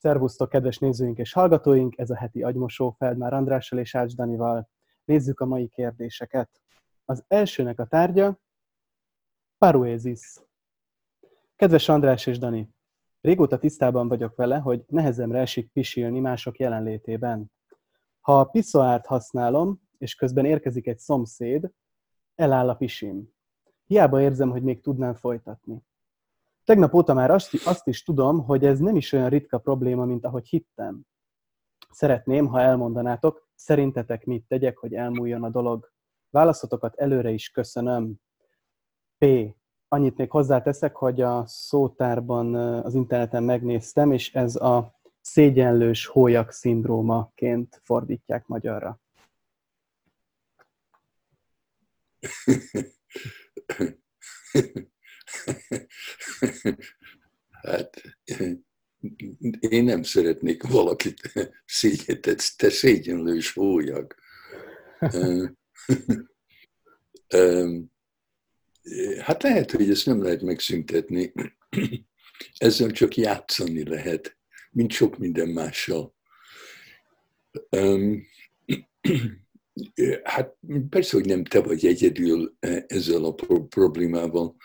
Szervusztok, kedves nézőink és hallgatóink! Ez a heti agymosó Feldmár Andrással és Ács Danival. Nézzük a mai kérdéseket. Az elsőnek a tárgya Paruézis. Kedves András és Dani, régóta tisztában vagyok vele, hogy nehezemre esik pisilni mások jelenlétében. Ha a piszoárt használom, és közben érkezik egy szomszéd, eláll a pisim. Hiába érzem, hogy még tudnám folytatni. Tegnap óta már azt, azt is tudom, hogy ez nem is olyan ritka probléma, mint ahogy hittem. Szeretném, ha elmondanátok, szerintetek mit tegyek, hogy elmúljon a dolog. Válaszotokat előre is köszönöm. P. Annyit még hozzáteszek, hogy a szótárban az interneten megnéztem, és ez a szégyenlős hólyak szindrómaként fordítják magyarra. hát én nem szeretnék valakit szégyentetni, te szégyenlős hólyag. hát lehet, hogy ezt nem lehet megszüntetni. Ezzel csak játszani lehet, mint sok minden mással. Hát persze, hogy nem te vagy egyedül ezzel a problémával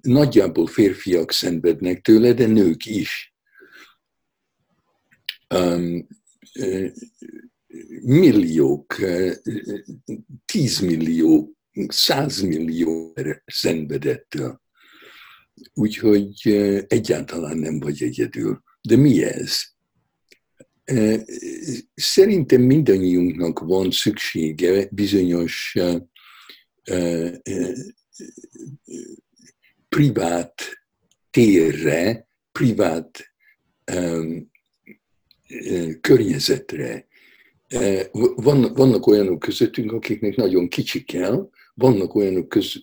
nagyjából férfiak szenvednek tőle, de nők is. Milliók, tízmillió, százmillió szenvedett. Úgyhogy egyáltalán nem vagy egyedül. De mi ez? Szerintem mindannyiunknak van szüksége bizonyos privát térre, privát um, környezetre. Van, vannak olyanok közöttünk, akiknek nagyon kicsi kell, vannak olyanok köz,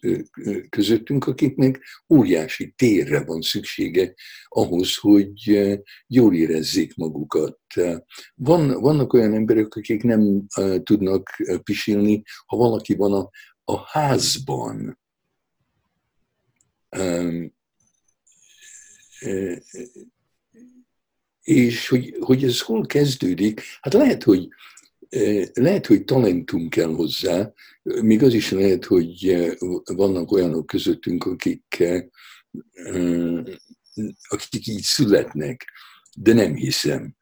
közöttünk, akiknek óriási térre van szüksége ahhoz, hogy jól érezzék magukat. Van, vannak olyan emberek, akik nem tudnak pisilni, ha valaki van a, a házban, és hogy, hogy ez hol kezdődik, hát lehet, hogy lehet, hogy talentum kell hozzá, még az is lehet, hogy vannak olyanok közöttünk, akik, akik így születnek, de nem hiszem.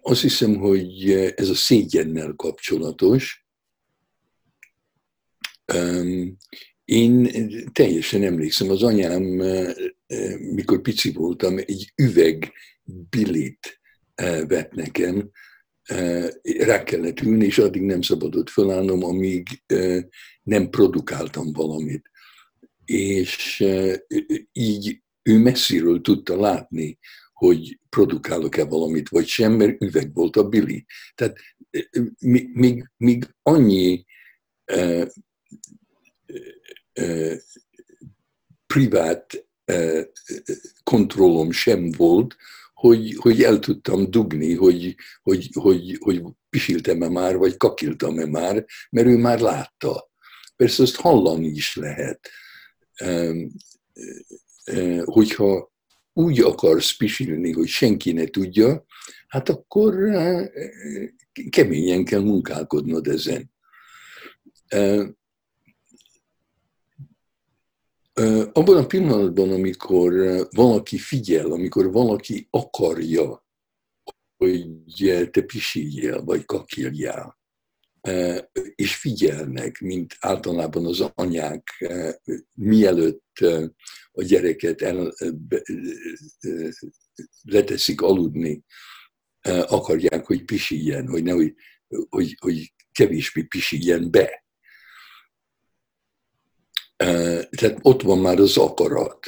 Azt hiszem, hogy ez a szégyennel kapcsolatos, én teljesen emlékszem, az anyám, mikor pici voltam, egy üveg bilit vett nekem, rá kellett ülni, és addig nem szabadott felállnom, amíg nem produkáltam valamit. És így ő messziről tudta látni, hogy produkálok-e valamit, vagy sem, mert üveg volt a bili. Tehát még, még annyi privát kontrollom sem volt, hogy, hogy el tudtam dugni, hogy, hogy, hogy, hogy pisiltem-e már, vagy kakiltam-e már, mert ő már látta. Persze azt hallani is lehet. Hogyha úgy akarsz pisilni, hogy senki ne tudja, hát akkor keményen kell munkálkodnod ezen. Abban a pillanatban, amikor valaki figyel, amikor valaki akarja, hogy te pisiljél, vagy kakiljál, és figyelnek, mint általában az anyák, mielőtt a gyereket el, leteszik aludni, akarják, hogy pisiljen, hogy, nehogy, hogy, hogy kevésbé pisiljen be tehát ott van már az akarat.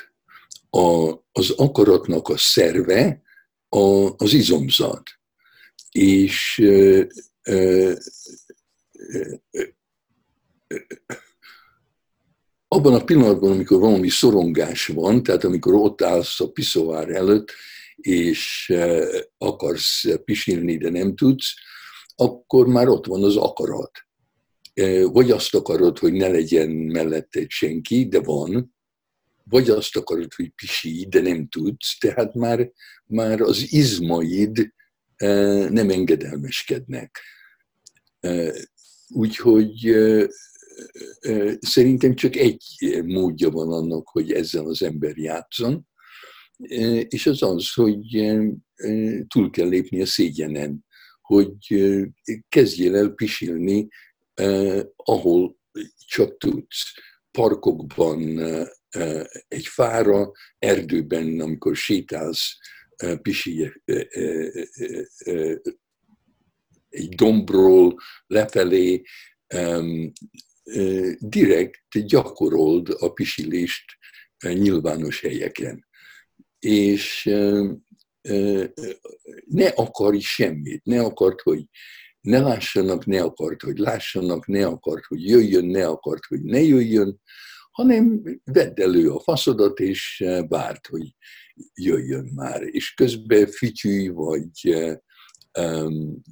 A, az akaratnak a szerve a, az izomzat. És abban a pillanatban, amikor valami szorongás van, tehát amikor ott állsz a piszovár előtt, és akarsz pisilni, de nem tudsz, akkor már ott van az akarat vagy azt akarod, hogy ne legyen mellette senki, de van, vagy azt akarod, hogy pisi, de nem tudsz, tehát már, már az izmaid nem engedelmeskednek. Úgyhogy szerintem csak egy módja van annak, hogy ezzel az ember játszon, és az az, hogy túl kell lépni a szégyenen, hogy kezdjél el pisilni, ahol csak tudsz. Parkokban, egy fára, erdőben, amikor sétálsz, pisilj egy dombról lefelé, direkt gyakorold a pisilést nyilvános helyeken. És ne akarj semmit, ne akart, hogy ne lássanak, ne akart, hogy lássanak, ne akart, hogy jöjjön, ne akart, hogy ne jöjjön, hanem vedd elő a faszodat, és várt, hogy jöjjön már. És közben fütyülj, vagy um,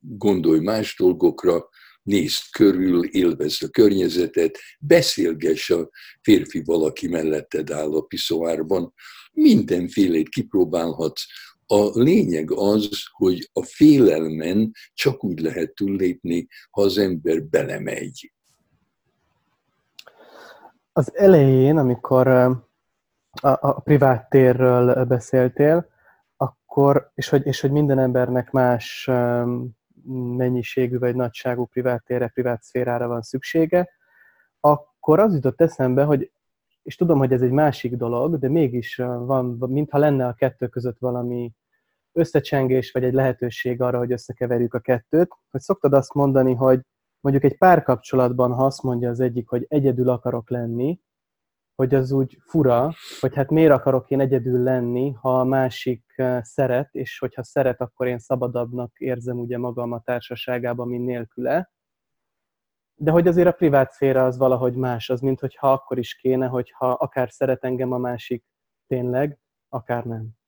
gondolj más dolgokra, nézd körül, élvezd a környezetet, beszélgess a férfi valaki melletted áll a piszoárban, mindenfélét kipróbálhatsz. A lényeg az, hogy a félelmen csak úgy lehet túllépni, ha az ember belemegy. Az elején, amikor a, a privát térről beszéltél, akkor, és hogy, és hogy minden embernek más mennyiségű vagy nagyságú privát térre, privát szférára van szüksége, akkor az jutott eszembe, hogy és tudom, hogy ez egy másik dolog, de mégis van, mintha lenne a kettő között valami összecsengés, vagy egy lehetőség arra, hogy összekeverjük a kettőt, hogy szoktad azt mondani, hogy mondjuk egy párkapcsolatban, ha azt mondja az egyik, hogy egyedül akarok lenni, hogy az úgy fura, hogy hát miért akarok én egyedül lenni, ha a másik szeret, és hogyha szeret, akkor én szabadabbnak érzem ugye magam a társaságában, mint nélküle. De hogy azért a privát szféra az valahogy más, az mint hogyha akkor is kéne, hogyha akár szeret engem a másik tényleg, akár nem.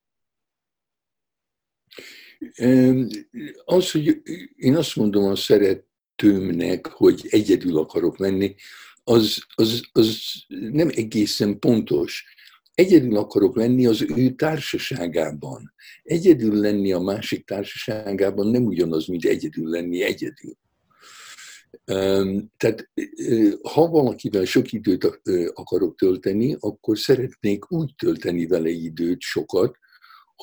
Az, hogy én azt mondom a szeretőmnek, hogy egyedül akarok lenni, az, az, az nem egészen pontos. Egyedül akarok lenni az ő társaságában. Egyedül lenni a másik társaságában nem ugyanaz, mint egyedül lenni egyedül. Tehát ha valakivel sok időt akarok tölteni, akkor szeretnék úgy tölteni vele időt sokat,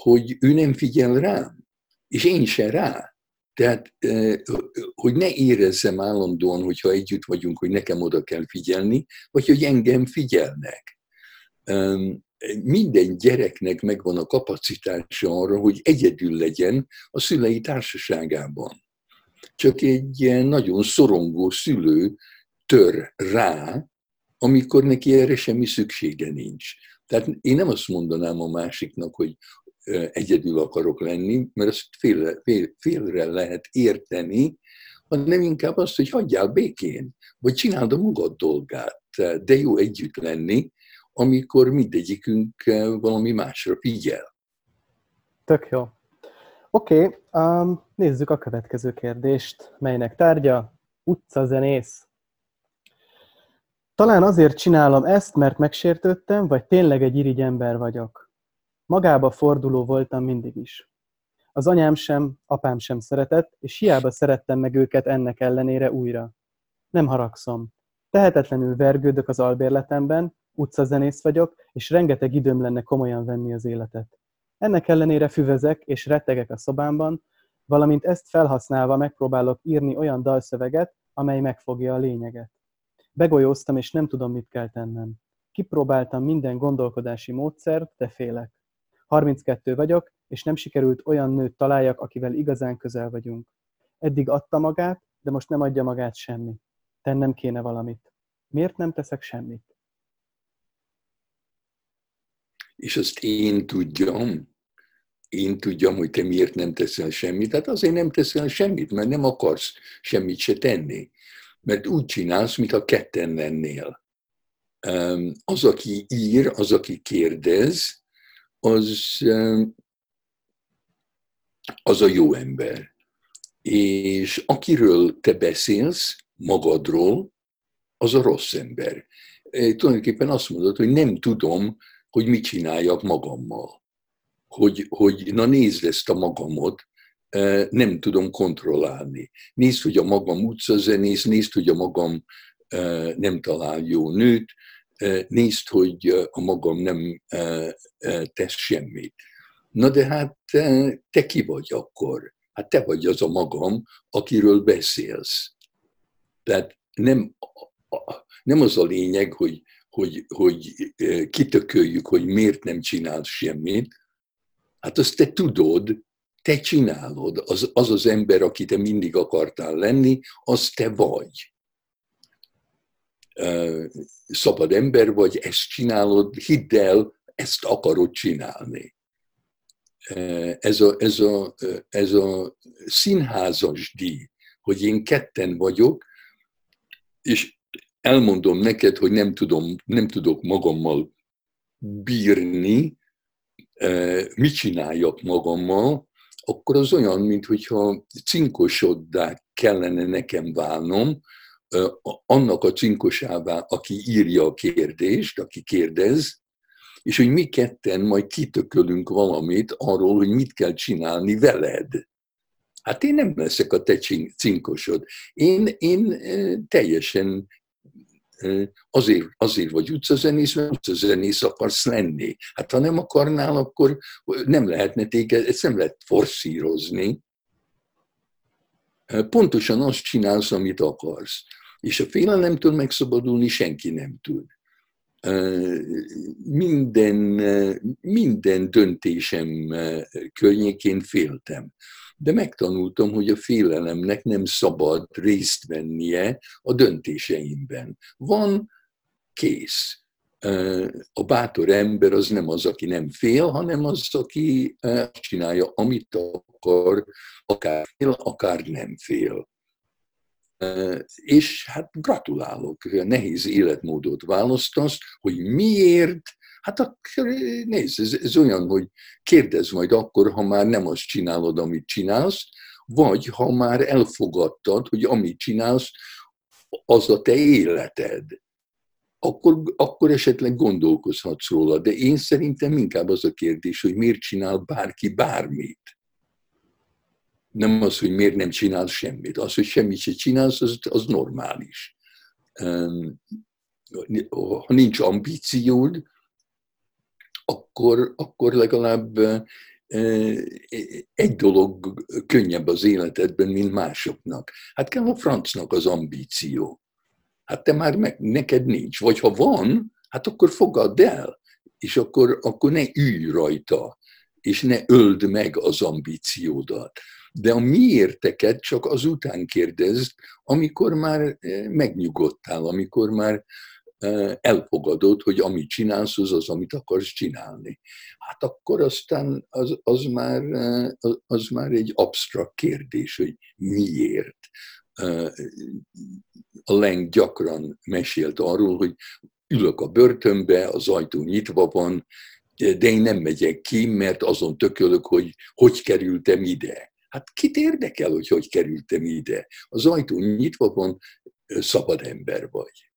hogy ő nem figyel rám, és én se rá. Tehát, hogy ne érezzem állandóan, hogyha együtt vagyunk, hogy nekem oda kell figyelni, vagy hogy engem figyelnek. Minden gyereknek megvan a kapacitása arra, hogy egyedül legyen a szülei társaságában. Csak egy nagyon szorongó szülő tör rá, amikor neki erre semmi szüksége nincs. Tehát én nem azt mondanám a másiknak, hogy egyedül akarok lenni, mert azt félre, fél, félre lehet érteni, hanem inkább azt, hogy hagyjál békén, vagy csináld a magad dolgát, de jó együtt lenni, amikor mindegyikünk valami másra figyel. Tök jó. Oké, okay, um, nézzük a következő kérdést, melynek tárgya utcazenész. Talán azért csinálom ezt, mert megsértődtem, vagy tényleg egy irigy ember vagyok. Magába forduló voltam mindig is. Az anyám sem, apám sem szeretett, és hiába szerettem meg őket ennek ellenére újra. Nem haragszom. Tehetetlenül vergődök az albérletemben, utcazenész vagyok, és rengeteg időm lenne komolyan venni az életet. Ennek ellenére füvezek és rettegek a szobámban, valamint ezt felhasználva megpróbálok írni olyan dalszöveget, amely megfogja a lényeget. Begolyóztam, és nem tudom, mit kell tennem. Kipróbáltam minden gondolkodási módszert, de félek. 32 vagyok, és nem sikerült olyan nőt találjak, akivel igazán közel vagyunk. Eddig adta magát, de most nem adja magát semmi. Tennem kéne valamit. Miért nem teszek semmit? És azt én tudjam, én tudjam, hogy te miért nem teszel semmit. Tehát azért nem teszel semmit, mert nem akarsz semmit se tenni. Mert úgy csinálsz, mintha ketten lennél. Az, aki ír, az, aki kérdez, az, az a jó ember. És akiről te beszélsz, magadról, az a rossz ember. tulajdonképpen azt mondod, hogy nem tudom, hogy mit csináljak magammal. Hogy, hogy na nézd ezt a magamot, nem tudom kontrollálni. Nézd, hogy a magam utcazenész, nézd, hogy a magam nem talál jó nőt, nézd, hogy a magam nem tesz semmit. Na de hát te ki vagy akkor? Hát te vagy az a magam, akiről beszélsz. Tehát nem, nem az a lényeg, hogy, hogy, hogy kitököljük, hogy miért nem csinálsz semmit. Hát azt te tudod, te csinálod. Az az, az ember, aki te mindig akartál lenni, az te vagy. Szabad ember vagy, ezt csinálod, hidd el, ezt akarod csinálni. Ez a, ez a, ez a színházas díj, hogy én ketten vagyok, és elmondom neked, hogy nem, tudom, nem tudok magammal bírni, mit csináljak magammal, akkor az olyan, mintha cinkosoddá kellene nekem válnom, annak a cinkosává, aki írja a kérdést, aki kérdez, és hogy mi ketten majd kitökölünk valamit arról, hogy mit kell csinálni veled. Hát én nem leszek a te cinkosod. Én, én teljesen azért, azért vagy utcazenész, mert utcazenész akarsz lenni. Hát ha nem akarnál, akkor nem lehetne téged, ezt nem lehet forszírozni. Pontosan azt csinálsz, amit akarsz. És a félelemtől megszabadulni senki nem tud. Minden, minden döntésem környékén féltem de megtanultam, hogy a félelemnek nem szabad részt vennie a döntéseimben. Van, kész. A bátor ember az nem az, aki nem fél, hanem az, aki csinálja, amit akar, akár fél, akár nem fél. És hát gratulálok, nehéz életmódot választasz, hogy miért Hát akkor nézd, ez, ez olyan, hogy kérdezz majd akkor, ha már nem azt csinálod, amit csinálsz, vagy ha már elfogadtad, hogy amit csinálsz, az a te életed. Akkor, akkor esetleg gondolkozhatsz róla. De én szerintem inkább az a kérdés, hogy miért csinál bárki bármit. Nem az, hogy miért nem csinál semmit. Az, hogy semmit se csinálsz, az, az normális. Ha nincs ambíciód, akkor, akkor legalább egy dolog könnyebb az életedben, mint másoknak. Hát kell a francnak az ambíció. Hát te már meg, neked nincs. Vagy ha van, hát akkor fogadd el, és akkor, akkor ne ülj rajta, és ne öld meg az ambíciódat. De a miérteket csak azután kérdezd, amikor már megnyugodtál, amikor már elfogadod, hogy amit csinálsz, az az, amit akarsz csinálni. Hát akkor aztán az, az, már, az már egy absztrakt kérdés, hogy miért. A Leng gyakran mesélt arról, hogy ülök a börtönbe, az ajtó nyitva van, de én nem megyek ki, mert azon tökölök, hogy hogy kerültem ide. Hát kit érdekel, hogy hogy kerültem ide? Az ajtó nyitva van, szabad ember vagy.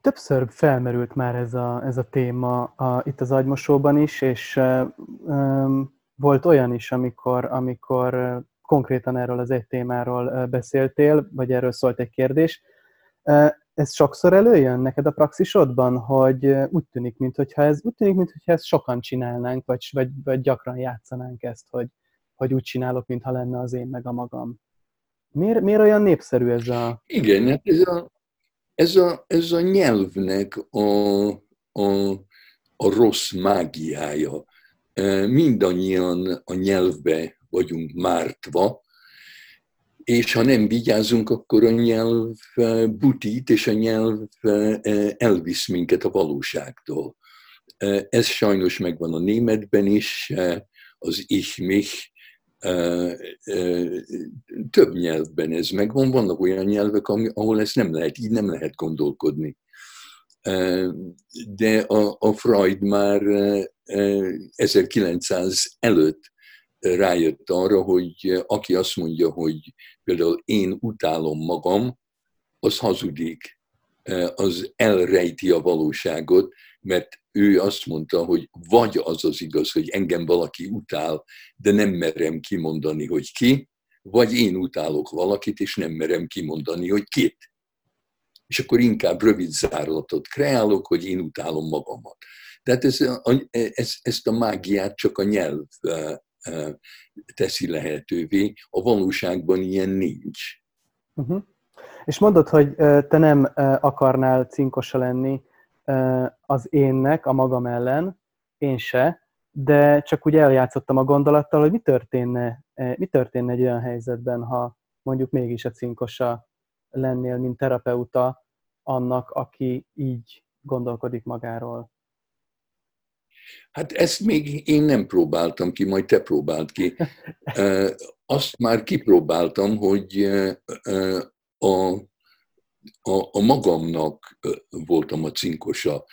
Többször felmerült már ez a, ez a téma a, itt az agymosóban is, és um, volt olyan is, amikor, amikor konkrétan erről az egy témáról beszéltél, vagy erről szólt egy kérdés. Ez sokszor előjön neked a praxisodban, hogy úgy tűnik, mintha ez, úgy tűnik, mintha ezt sokan csinálnánk, vagy, vagy, vagy gyakran játszanánk ezt, hogy, hogy úgy csinálok, mintha lenne az én meg a magam. Miért, miért olyan népszerű ez a... Igen, hát ez a, ez a, ez a nyelvnek a, a, a rossz mágiája. Mindannyian a nyelvbe vagyunk mártva, és ha nem vigyázunk, akkor a nyelv e, butít, és a nyelv e, elvisz minket a valóságtól. Ez sajnos megvan a németben is, az ich mich, több nyelvben ez megvan, vannak olyan nyelvek, ahol ezt nem lehet, így nem lehet gondolkodni. De a, a Freud már 1900 előtt rájött arra, hogy aki azt mondja, hogy például én utálom magam, az hazudik. az elrejti a valóságot, mert ő azt mondta, hogy vagy az az igaz, hogy engem valaki utál, de nem merem kimondani, hogy ki, vagy én utálok valakit, és nem merem kimondani, hogy kit. És akkor inkább rövid zárlatot kreálok, hogy én utálom magamat. Tehát ez, ez, ezt a mágiát csak a nyelv teszi lehetővé, a valóságban ilyen nincs. Uh-huh. És mondod, hogy te nem akarnál cinkosa lenni az énnek a magam ellen, én se, de csak úgy eljátszottam a gondolattal, hogy mi történne, mi történne egy olyan helyzetben, ha mondjuk mégis a cinkosa lennél, mint terapeuta annak, aki így gondolkodik magáról. Hát ezt még én nem próbáltam ki, majd te próbált ki. Azt már kipróbáltam, hogy a, a, a magamnak voltam a cinkosa.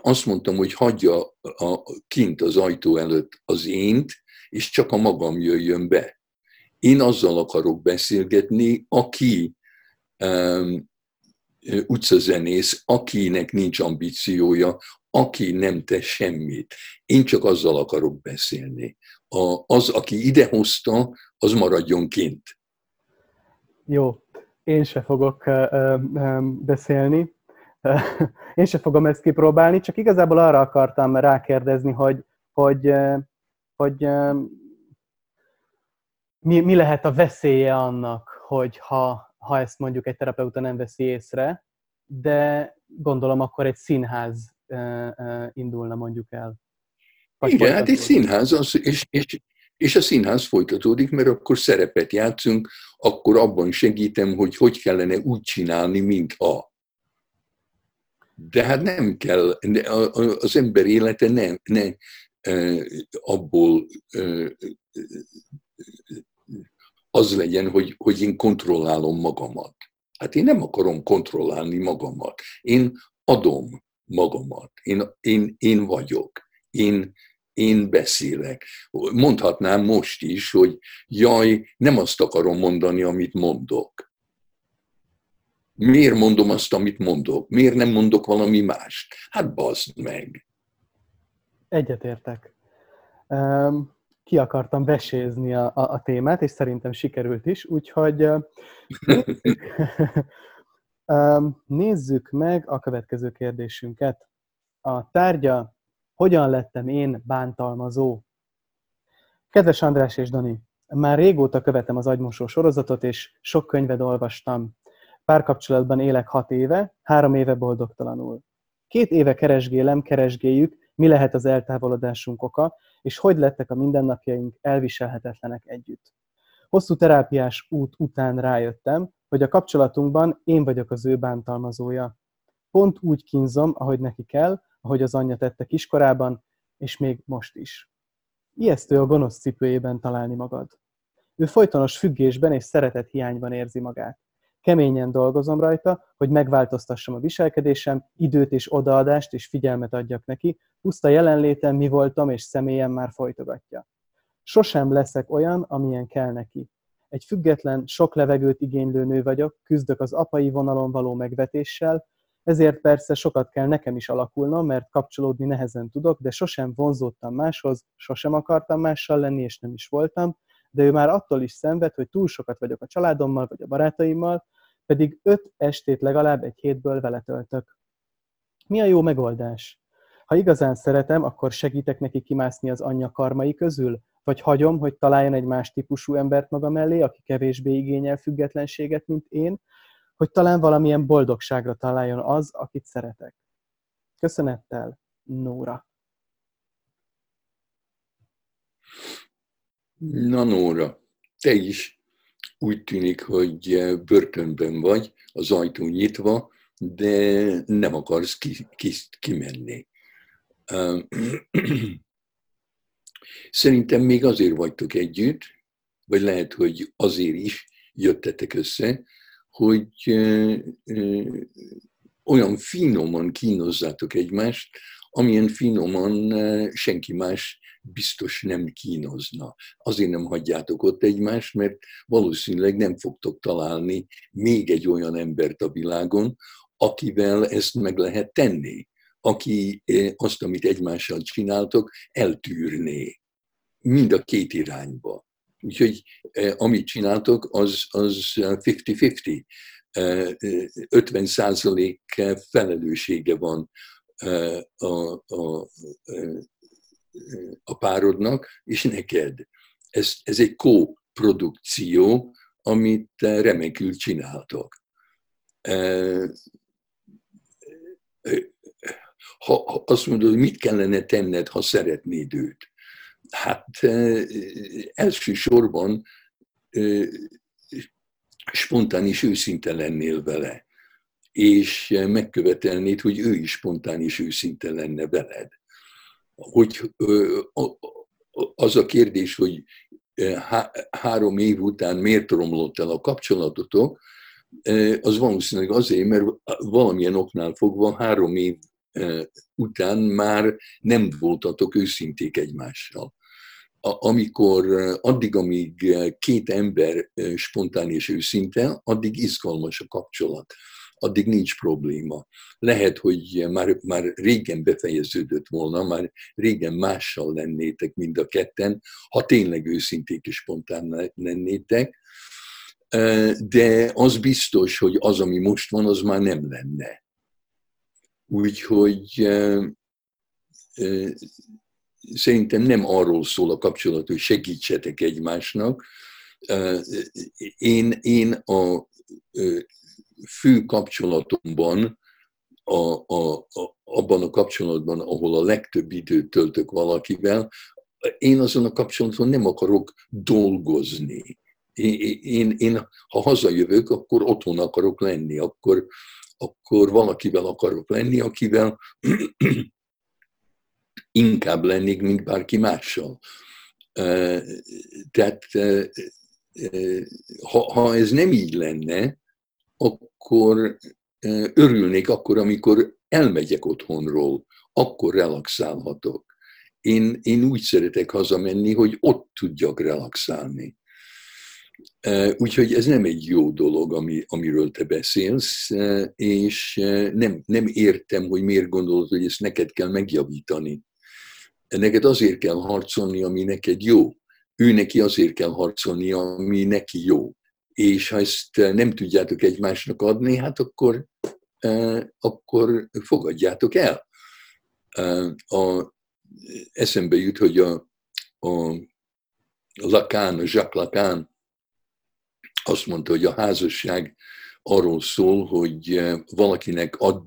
Azt mondtam, hogy hagyja a, kint az ajtó előtt az ént, és csak a magam jöjjön be. Én azzal akarok beszélgetni, aki um, utcazenész, akinek nincs ambíciója, aki nem tesz semmit. Én csak azzal akarok beszélni. A, az, aki idehozta, az maradjon kint. Jó, én se fogok uh, uh, beszélni. Én se fogom ezt kipróbálni, csak igazából arra akartam rákérdezni, hogy, hogy, hogy mi, mi lehet a veszélye annak, hogy ha, ha ezt mondjuk egy terapeuta nem veszi észre, de gondolom akkor egy színház indulna mondjuk el. Vagy Igen, hát egy színház, az, és, és, és a színház folytatódik, mert akkor szerepet játszunk, akkor abban segítem, hogy hogy kellene úgy csinálni, mintha. De hát nem kell, az ember élete nem, nem abból az legyen, hogy, hogy én kontrollálom magamat. Hát én nem akarom kontrollálni magamat. Én adom magamat. Én, én, én vagyok. Én, én beszélek. Mondhatnám most is, hogy jaj, nem azt akarom mondani, amit mondok. Miért mondom azt, amit mondok? Miért nem mondok valami mást? Hát bazd meg. Egyetértek. Um, ki akartam vesézni a, a, a témát, és szerintem sikerült is, úgyhogy Nézzük meg a következő kérdésünket. A tárgya, hogyan lettem én bántalmazó? Kedves András és Dani, már régóta követem az agymosó sorozatot, és sok könyvet olvastam. Párkapcsolatban élek hat éve, három éve boldogtalanul. Két éve keresgélem, keresgéljük, mi lehet az eltávolodásunk oka, és hogy lettek a mindennapjaink elviselhetetlenek együtt. Hosszú terápiás út után rájöttem, hogy a kapcsolatunkban én vagyok az ő bántalmazója. Pont úgy kínzom, ahogy neki kell, ahogy az anyja tette kiskorában, és még most is. Ijesztő a gonosz cipőjében találni magad. Ő folytonos függésben és szeretet hiányban érzi magát. Keményen dolgozom rajta, hogy megváltoztassam a viselkedésem, időt és odaadást és figyelmet adjak neki, puszta jelenlétem, mi voltam és személyem már folytogatja. Sosem leszek olyan, amilyen kell neki. Egy független, sok levegőt igénylő nő vagyok, küzdök az apai vonalon való megvetéssel, ezért persze sokat kell nekem is alakulnom, mert kapcsolódni nehezen tudok, de sosem vonzódtam máshoz, sosem akartam mással lenni, és nem is voltam, de ő már attól is szenved, hogy túl sokat vagyok a családommal vagy a barátaimmal, pedig öt estét legalább egy hétből vele töltök. Mi a jó megoldás? Ha igazán szeretem, akkor segítek neki kimászni az anyja karmai közül, vagy hagyom, hogy találjon egy más típusú embert maga mellé, aki kevésbé igényel függetlenséget, mint én, hogy talán valamilyen boldogságra találjon az, akit szeretek. Köszönettel, Nóra. Na Nóra, te is úgy tűnik, hogy börtönben vagy, az ajtó nyitva, de nem akarsz ki, ki, kimenni. Szerintem még azért vagytok együtt, vagy lehet, hogy azért is jöttetek össze, hogy olyan finoman kínozzátok egymást, amilyen finoman senki más biztos nem kínozna. Azért nem hagyjátok ott egymást, mert valószínűleg nem fogtok találni még egy olyan embert a világon, akivel ezt meg lehet tenni, aki azt, amit egymással csináltok, eltűrné. Mind a két irányba. Úgyhogy amit csináltok, az, az 50-50. 50 százalék felelőssége van a, a, a párodnak, és neked. Ez, ez egy kóprodukció, amit remekül csináltok. Ha, ha azt mondod, mit kellene tenned, ha szeretnéd őt, hát elsősorban spontán és őszinte lennél vele, és megkövetelnéd, hogy ő is spontán és őszinte lenne veled. Hogy az a kérdés, hogy három év után miért romlott el a kapcsolatotok, az valószínűleg azért, mert valamilyen oknál fogva három év után már nem voltatok őszinték egymással amikor addig, amíg két ember spontán és őszinte, addig izgalmas a kapcsolat, addig nincs probléma. Lehet, hogy már, már régen befejeződött volna, már régen mással lennétek mind a ketten, ha tényleg őszinték és spontán lennétek, de az biztos, hogy az, ami most van, az már nem lenne. Úgyhogy szerintem nem arról szól a kapcsolat, hogy segítsetek egymásnak. Én, én a fő kapcsolatomban, a, a, a, abban a kapcsolatban, ahol a legtöbb időt töltök valakivel, én azon a kapcsolaton nem akarok dolgozni. Én, én, én ha hazajövök, akkor otthon akarok lenni, akkor, akkor valakivel akarok lenni, akivel inkább lennék, mint bárki mással. Tehát ha, ha ez nem így lenne, akkor örülnék akkor, amikor elmegyek otthonról, akkor relaxálhatok. Én, én úgy szeretek hazamenni, hogy ott tudjak relaxálni. Úgyhogy ez nem egy jó dolog, ami, amiről te beszélsz, és nem, nem értem, hogy miért gondolod, hogy ezt neked kell megjavítani neked azért kell harcolni, ami neked jó. Ő neki azért kell harcolni, ami neki jó. És ha ezt nem tudjátok egymásnak adni, hát akkor, eh, akkor fogadjátok el. Eh, a, eszembe jut, hogy a, a Lacan, a Jacques Lacan azt mondta, hogy a házasság arról szól, hogy valakinek ad,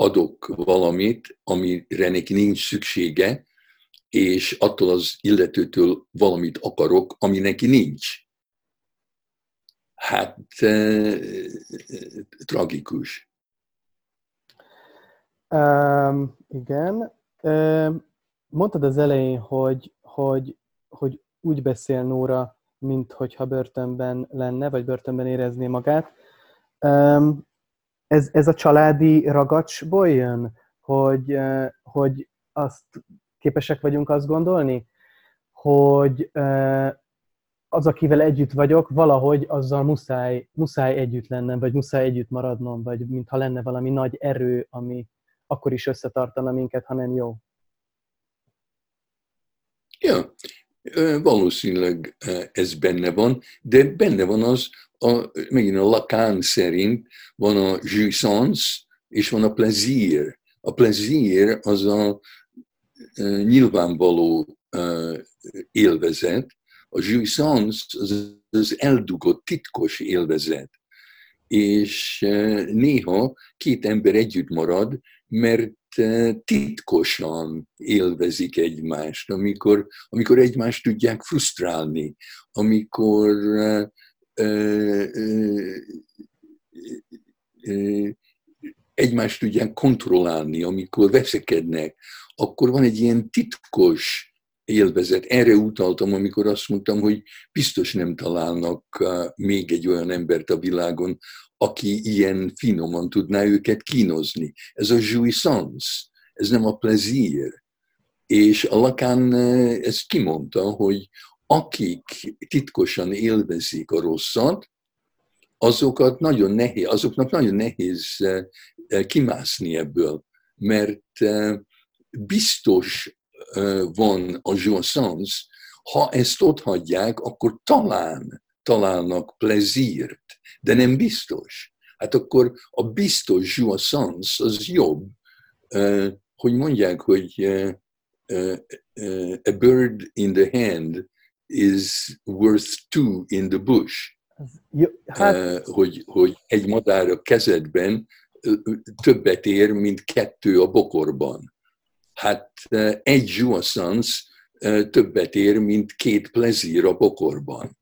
adok valamit, amire neki nincs szüksége, és attól az illetőtől valamit akarok, ami neki nincs. Hát eh, tragikus. Um, igen. Um, mondtad az elején, hogy, hogy, hogy úgy beszél Nóra, mint hogyha börtönben lenne, vagy börtönben érezné magát. Ez, ez a családi ragacsból jön, hogy, hogy azt képesek vagyunk azt gondolni, hogy az, akivel együtt vagyok, valahogy azzal muszáj, muszáj együtt lennem, vagy muszáj együtt maradnom, vagy mintha lenne valami nagy erő, ami akkor is összetartana minket, ha nem jó. Ja, valószínűleg ez benne van, de benne van az, a, megint a Lacan szerint van a jouissance és van a plaisir. A plaisir az a nyilvánvaló élvezet, a jouissance az, az eldugott, titkos élvezet. És néha két ember együtt marad, mert titkosan élvezik egymást, amikor, amikor egymást tudják frusztrálni, amikor egymást tudják kontrollálni, amikor veszekednek, akkor van egy ilyen titkos élvezet. Erre utaltam, amikor azt mondtam, hogy biztos nem találnak még egy olyan embert a világon, aki ilyen finoman tudná őket kínozni. Ez a jouissance, ez nem a plaisir. És a Lacan ezt kimondta, hogy akik titkosan élvezik a rosszat, azokat nagyon nehéz, azoknak nagyon nehéz kimászni ebből, mert biztos van a jouissance, ha ezt ott hagyják, akkor talán találnak plezírt, de nem biztos. Hát akkor a biztos jouissance az jobb, hogy mondják, hogy a bird in the hand is worth two in the bush. Hát... hogy, hogy egy madár a kezedben többet ér, mint kettő a bokorban. Hát egy jouissance többet ér, mint két plezír a bokorban.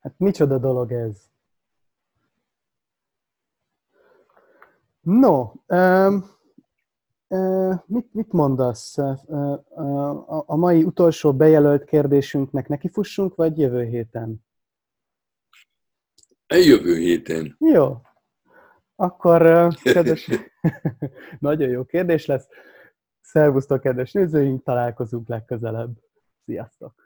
Hát micsoda dolog ez? No, um, mit, mit mondasz? A mai utolsó bejelölt kérdésünknek nekifussunk, vagy jövő héten? Jövő héten. Jó. Akkor, kedves, nagyon jó kérdés lesz. Szervusztok, kedves nézőink, találkozunk legközelebb. Sziasztok!